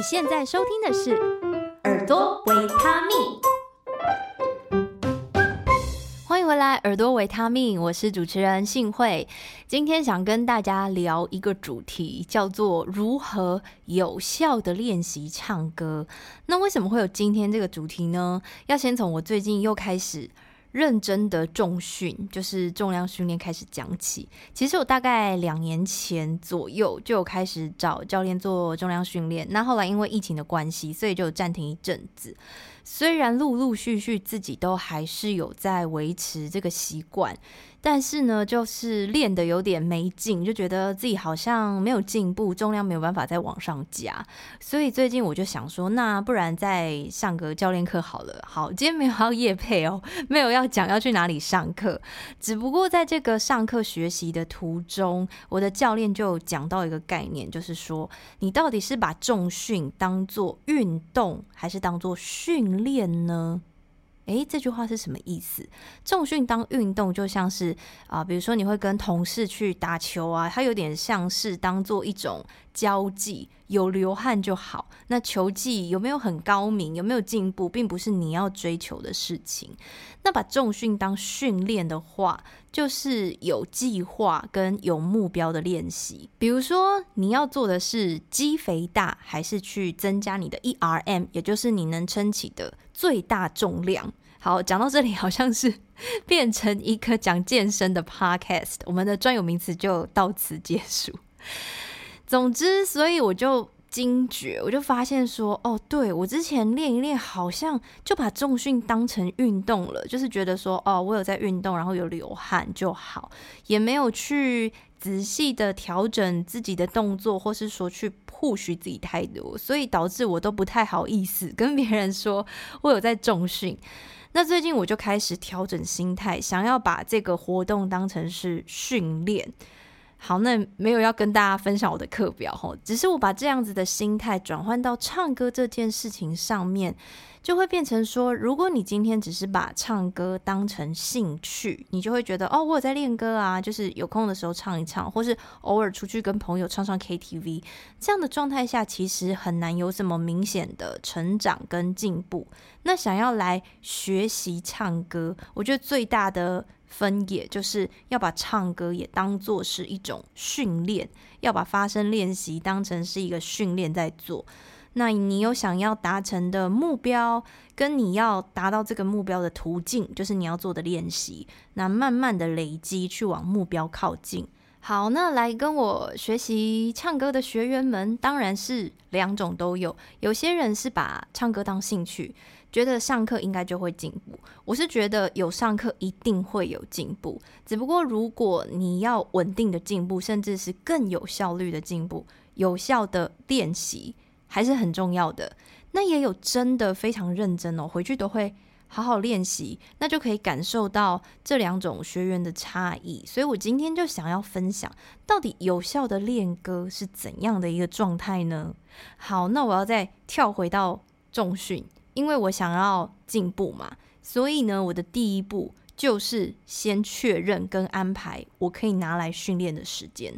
你现在收听的是耳朵维他命，欢迎回来，耳朵维他命，我是主持人幸慧。今天想跟大家聊一个主题，叫做如何有效的练习唱歌。那为什么会有今天这个主题呢？要先从我最近又开始。认真的重训，就是重量训练开始讲起。其实我大概两年前左右就有开始找教练做重量训练，那后来因为疫情的关系，所以就暂停一阵子。虽然陆陆续续自己都还是有在维持这个习惯。但是呢，就是练得有点没劲，就觉得自己好像没有进步，重量没有办法再往上加。所以最近我就想说，那不然再上个教练课好了。好，今天没有要夜配哦，没有要讲要去哪里上课，只不过在这个上课学习的途中，我的教练就讲到一个概念，就是说，你到底是把重训当做运动，还是当做训练呢？诶，这句话是什么意思？重训当运动，就像是啊、比如说你会跟同事去打球啊，它有点像是当做一种交际，有流汗就好。那球技有没有很高明，有没有进步，并不是你要追求的事情。那把重训当训练的话，就是有计划跟有目标的练习。比如说，你要做的是肌肥大，还是去增加你的 ERM，也就是你能撑起的最大重量。好，讲到这里，好像是 变成一个讲健身的 podcast，我们的专有名词就到此结束。总之，所以我就惊觉，我就发现说，哦，对，我之前练一练，好像就把重训当成运动了，就是觉得说，哦，我有在运动，然后有流汗就好，也没有去仔细的调整自己的动作，或是说去 push 自己太多，所以导致我都不太好意思跟别人说我有在重训。那最近我就开始调整心态，想要把这个活动当成是训练。好，那没有要跟大家分享我的课表吼，只是我把这样子的心态转换到唱歌这件事情上面。就会变成说，如果你今天只是把唱歌当成兴趣，你就会觉得哦，我有在练歌啊，就是有空的时候唱一唱，或是偶尔出去跟朋友唱唱 KTV，这样的状态下，其实很难有什么明显的成长跟进步。那想要来学习唱歌，我觉得最大的分野就是要把唱歌也当做是一种训练，要把发声练习当成是一个训练在做。那你有想要达成的目标，跟你要达到这个目标的途径，就是你要做的练习。那慢慢的累积，去往目标靠近。好，那来跟我学习唱歌的学员们，当然是两种都有。有些人是把唱歌当兴趣，觉得上课应该就会进步。我是觉得有上课一定会有进步，只不过如果你要稳定的进步，甚至是更有效率的进步，有效的练习。还是很重要的。那也有真的非常认真哦，回去都会好好练习，那就可以感受到这两种学员的差异。所以我今天就想要分享，到底有效的练歌是怎样的一个状态呢？好，那我要再跳回到重训，因为我想要进步嘛，所以呢，我的第一步就是先确认跟安排我可以拿来训练的时间。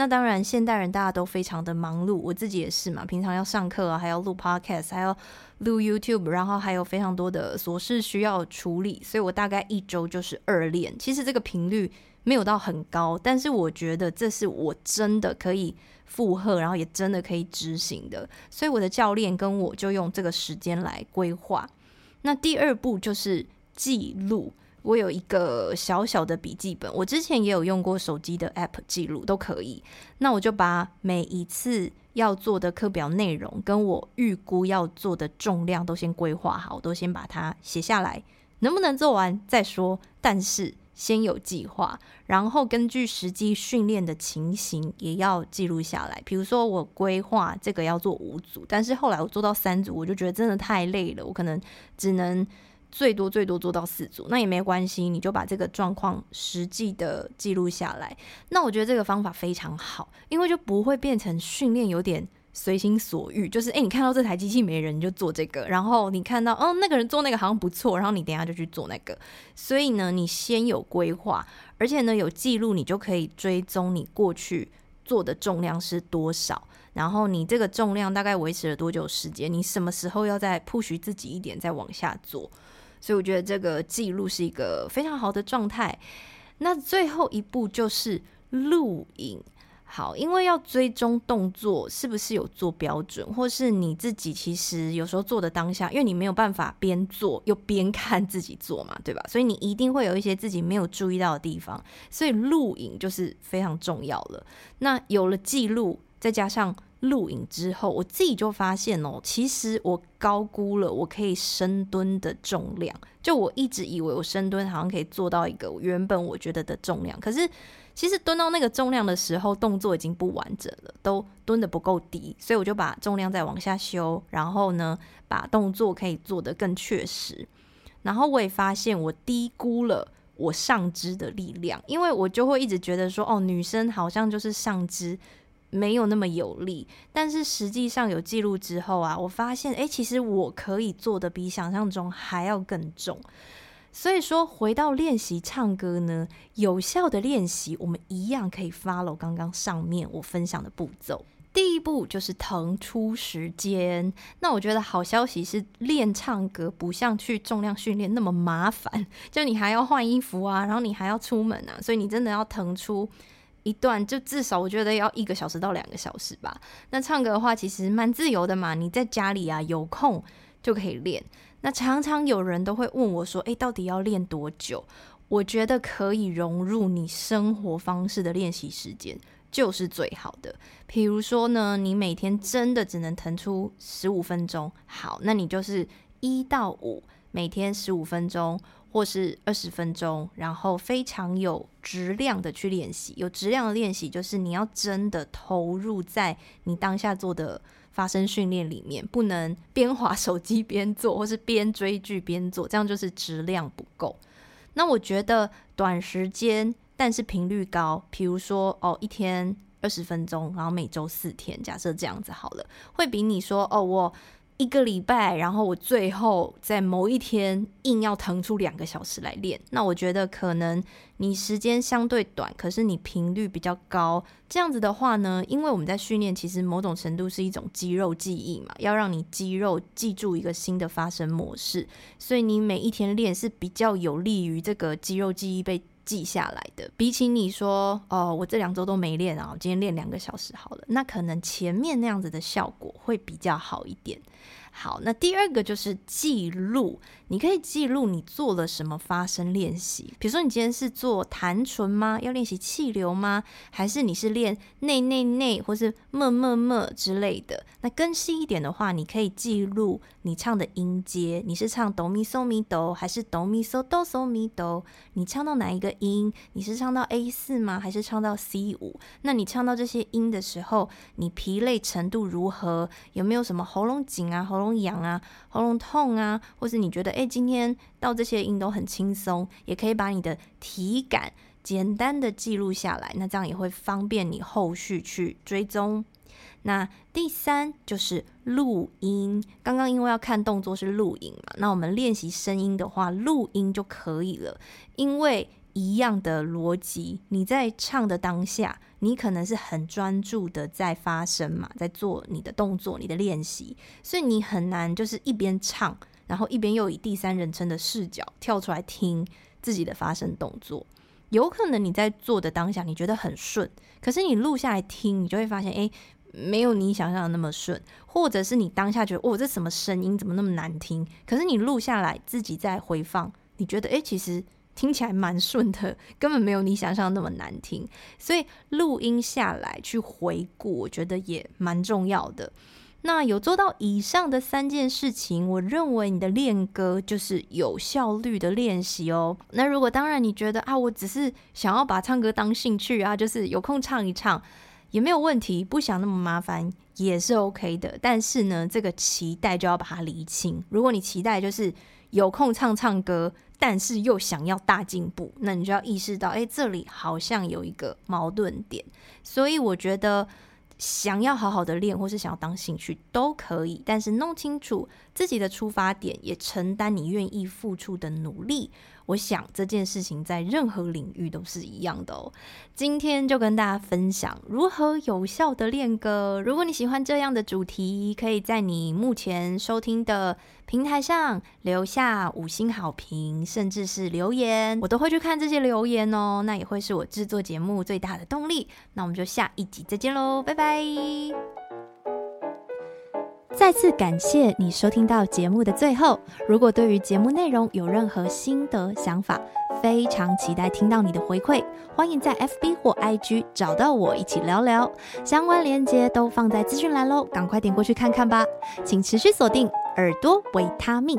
那当然，现代人大家都非常的忙碌，我自己也是嘛。平常要上课啊，还要录 Podcast，还要录 YouTube，然后还有非常多的琐事需要处理，所以我大概一周就是二练。其实这个频率没有到很高，但是我觉得这是我真的可以负荷，然后也真的可以执行的。所以我的教练跟我就用这个时间来规划。那第二步就是记录。我有一个小小的笔记本，我之前也有用过手机的 App 记录，都可以。那我就把每一次要做的课表内容，跟我预估要做的重量都先规划好，我都先把它写下来。能不能做完再说，但是先有计划，然后根据实际训练的情形也要记录下来。比如说我规划这个要做五组，但是后来我做到三组，我就觉得真的太累了，我可能只能。最多最多做到四组，那也没关系，你就把这个状况实际的记录下来。那我觉得这个方法非常好，因为就不会变成训练有点随心所欲，就是诶，你看到这台机器没人，你就做这个；然后你看到哦，那个人做那个好像不错，然后你等下就去做那个。所以呢，你先有规划，而且呢有记录，你就可以追踪你过去做的重量是多少，然后你这个重量大概维持了多久时间，你什么时候要再 push 自己一点，再往下做。所以我觉得这个记录是一个非常好的状态。那最后一步就是录影。好，因为要追踪动作是不是有做标准，或是你自己其实有时候做的当下，因为你没有办法边做又边看自己做嘛，对吧？所以你一定会有一些自己没有注意到的地方，所以录影就是非常重要了。那有了记录，再加上录影之后，我自己就发现哦，其实我高估了我可以深蹲的重量。就我一直以为我深蹲好像可以做到一个原本我觉得的重量，可是。其实蹲到那个重量的时候，动作已经不完整了，都蹲得不够低，所以我就把重量再往下修，然后呢，把动作可以做得更确实。然后我也发现我低估了我上肢的力量，因为我就会一直觉得说，哦，女生好像就是上肢没有那么有力，但是实际上有记录之后啊，我发现，诶，其实我可以做得比想象中还要更重。所以说，回到练习唱歌呢，有效的练习，我们一样可以 follow 刚刚上面我分享的步骤。第一步就是腾出时间。那我觉得好消息是，练唱歌不像去重量训练那么麻烦，就你还要换衣服啊，然后你还要出门啊，所以你真的要腾出一段，就至少我觉得要一个小时到两个小时吧。那唱歌的话，其实蛮自由的嘛，你在家里啊有空就可以练。那常常有人都会问我说：“诶，到底要练多久？”我觉得可以融入你生活方式的练习时间就是最好的。比如说呢，你每天真的只能腾出十五分钟，好，那你就是一到五，每天十五分钟或是二十分钟，然后非常有质量的去练习。有质量的练习就是你要真的投入在你当下做的。发声训练里面不能边滑手机边做，或是边追剧边做，这样就是质量不够。那我觉得短时间但是频率高，比如说哦，一天二十分钟，然后每周四天，假设这样子好了，会比你说哦我。一个礼拜，然后我最后在某一天硬要腾出两个小时来练，那我觉得可能你时间相对短，可是你频率比较高。这样子的话呢，因为我们在训练，其实某种程度是一种肌肉记忆嘛，要让你肌肉记住一个新的发声模式，所以你每一天练是比较有利于这个肌肉记忆被记下来的。比起你说哦，我这两周都没练啊，今天练两个小时好了，那可能前面那样子的效果会比较好一点。好，那第二个就是记录。你可以记录你做了什么发声练习，比如说你今天是做弹唇吗？要练习气流吗？还是你是练内内内，或是么么么之类的？那更细一点的话，你可以记录你唱的音阶，你是唱哆咪嗦咪哆，还是哆咪嗦哆嗦咪哆？你唱到哪一个音？你是唱到 A 四吗？还是唱到 C 五？那你唱到这些音的时候，你疲累程度如何？有没有什么喉咙紧啊、喉咙痒啊、喉咙痛啊？或是你觉得诶？今天到这些音都很轻松，也可以把你的体感简单的记录下来，那这样也会方便你后续去追踪。那第三就是录音，刚刚因为要看动作是录影嘛，那我们练习声音的话，录音就可以了。因为一样的逻辑，你在唱的当下，你可能是很专注的在发声嘛，在做你的动作、你的练习，所以你很难就是一边唱。然后一边又以第三人称的视角跳出来听自己的发声动作，有可能你在做的当下你觉得很顺，可是你录下来听，你就会发现，诶，没有你想象的那么顺，或者是你当下觉得，哦，这什么声音怎么那么难听？可是你录下来自己再回放，你觉得，诶，其实听起来蛮顺的，根本没有你想象那么难听。所以录音下来去回顾，我觉得也蛮重要的。那有做到以上的三件事情，我认为你的练歌就是有效率的练习哦。那如果当然你觉得啊，我只是想要把唱歌当兴趣啊，就是有空唱一唱也没有问题，不想那么麻烦也是 OK 的。但是呢，这个期待就要把它厘清。如果你期待就是有空唱唱歌，但是又想要大进步，那你就要意识到，哎，这里好像有一个矛盾点。所以我觉得。想要好好的练，或是想要当兴趣都可以，但是弄清楚自己的出发点，也承担你愿意付出的努力。我想这件事情在任何领域都是一样的哦。今天就跟大家分享如何有效的练歌。如果你喜欢这样的主题，可以在你目前收听的平台上留下五星好评，甚至是留言，我都会去看这些留言哦。那也会是我制作节目最大的动力。那我们就下一集再见喽，拜拜。再次感谢你收听到节目的最后。如果对于节目内容有任何心得想法，非常期待听到你的回馈。欢迎在 FB 或 IG 找到我一起聊聊，相关链接都放在资讯栏喽，赶快点过去看看吧。请持续锁定耳朵维他命。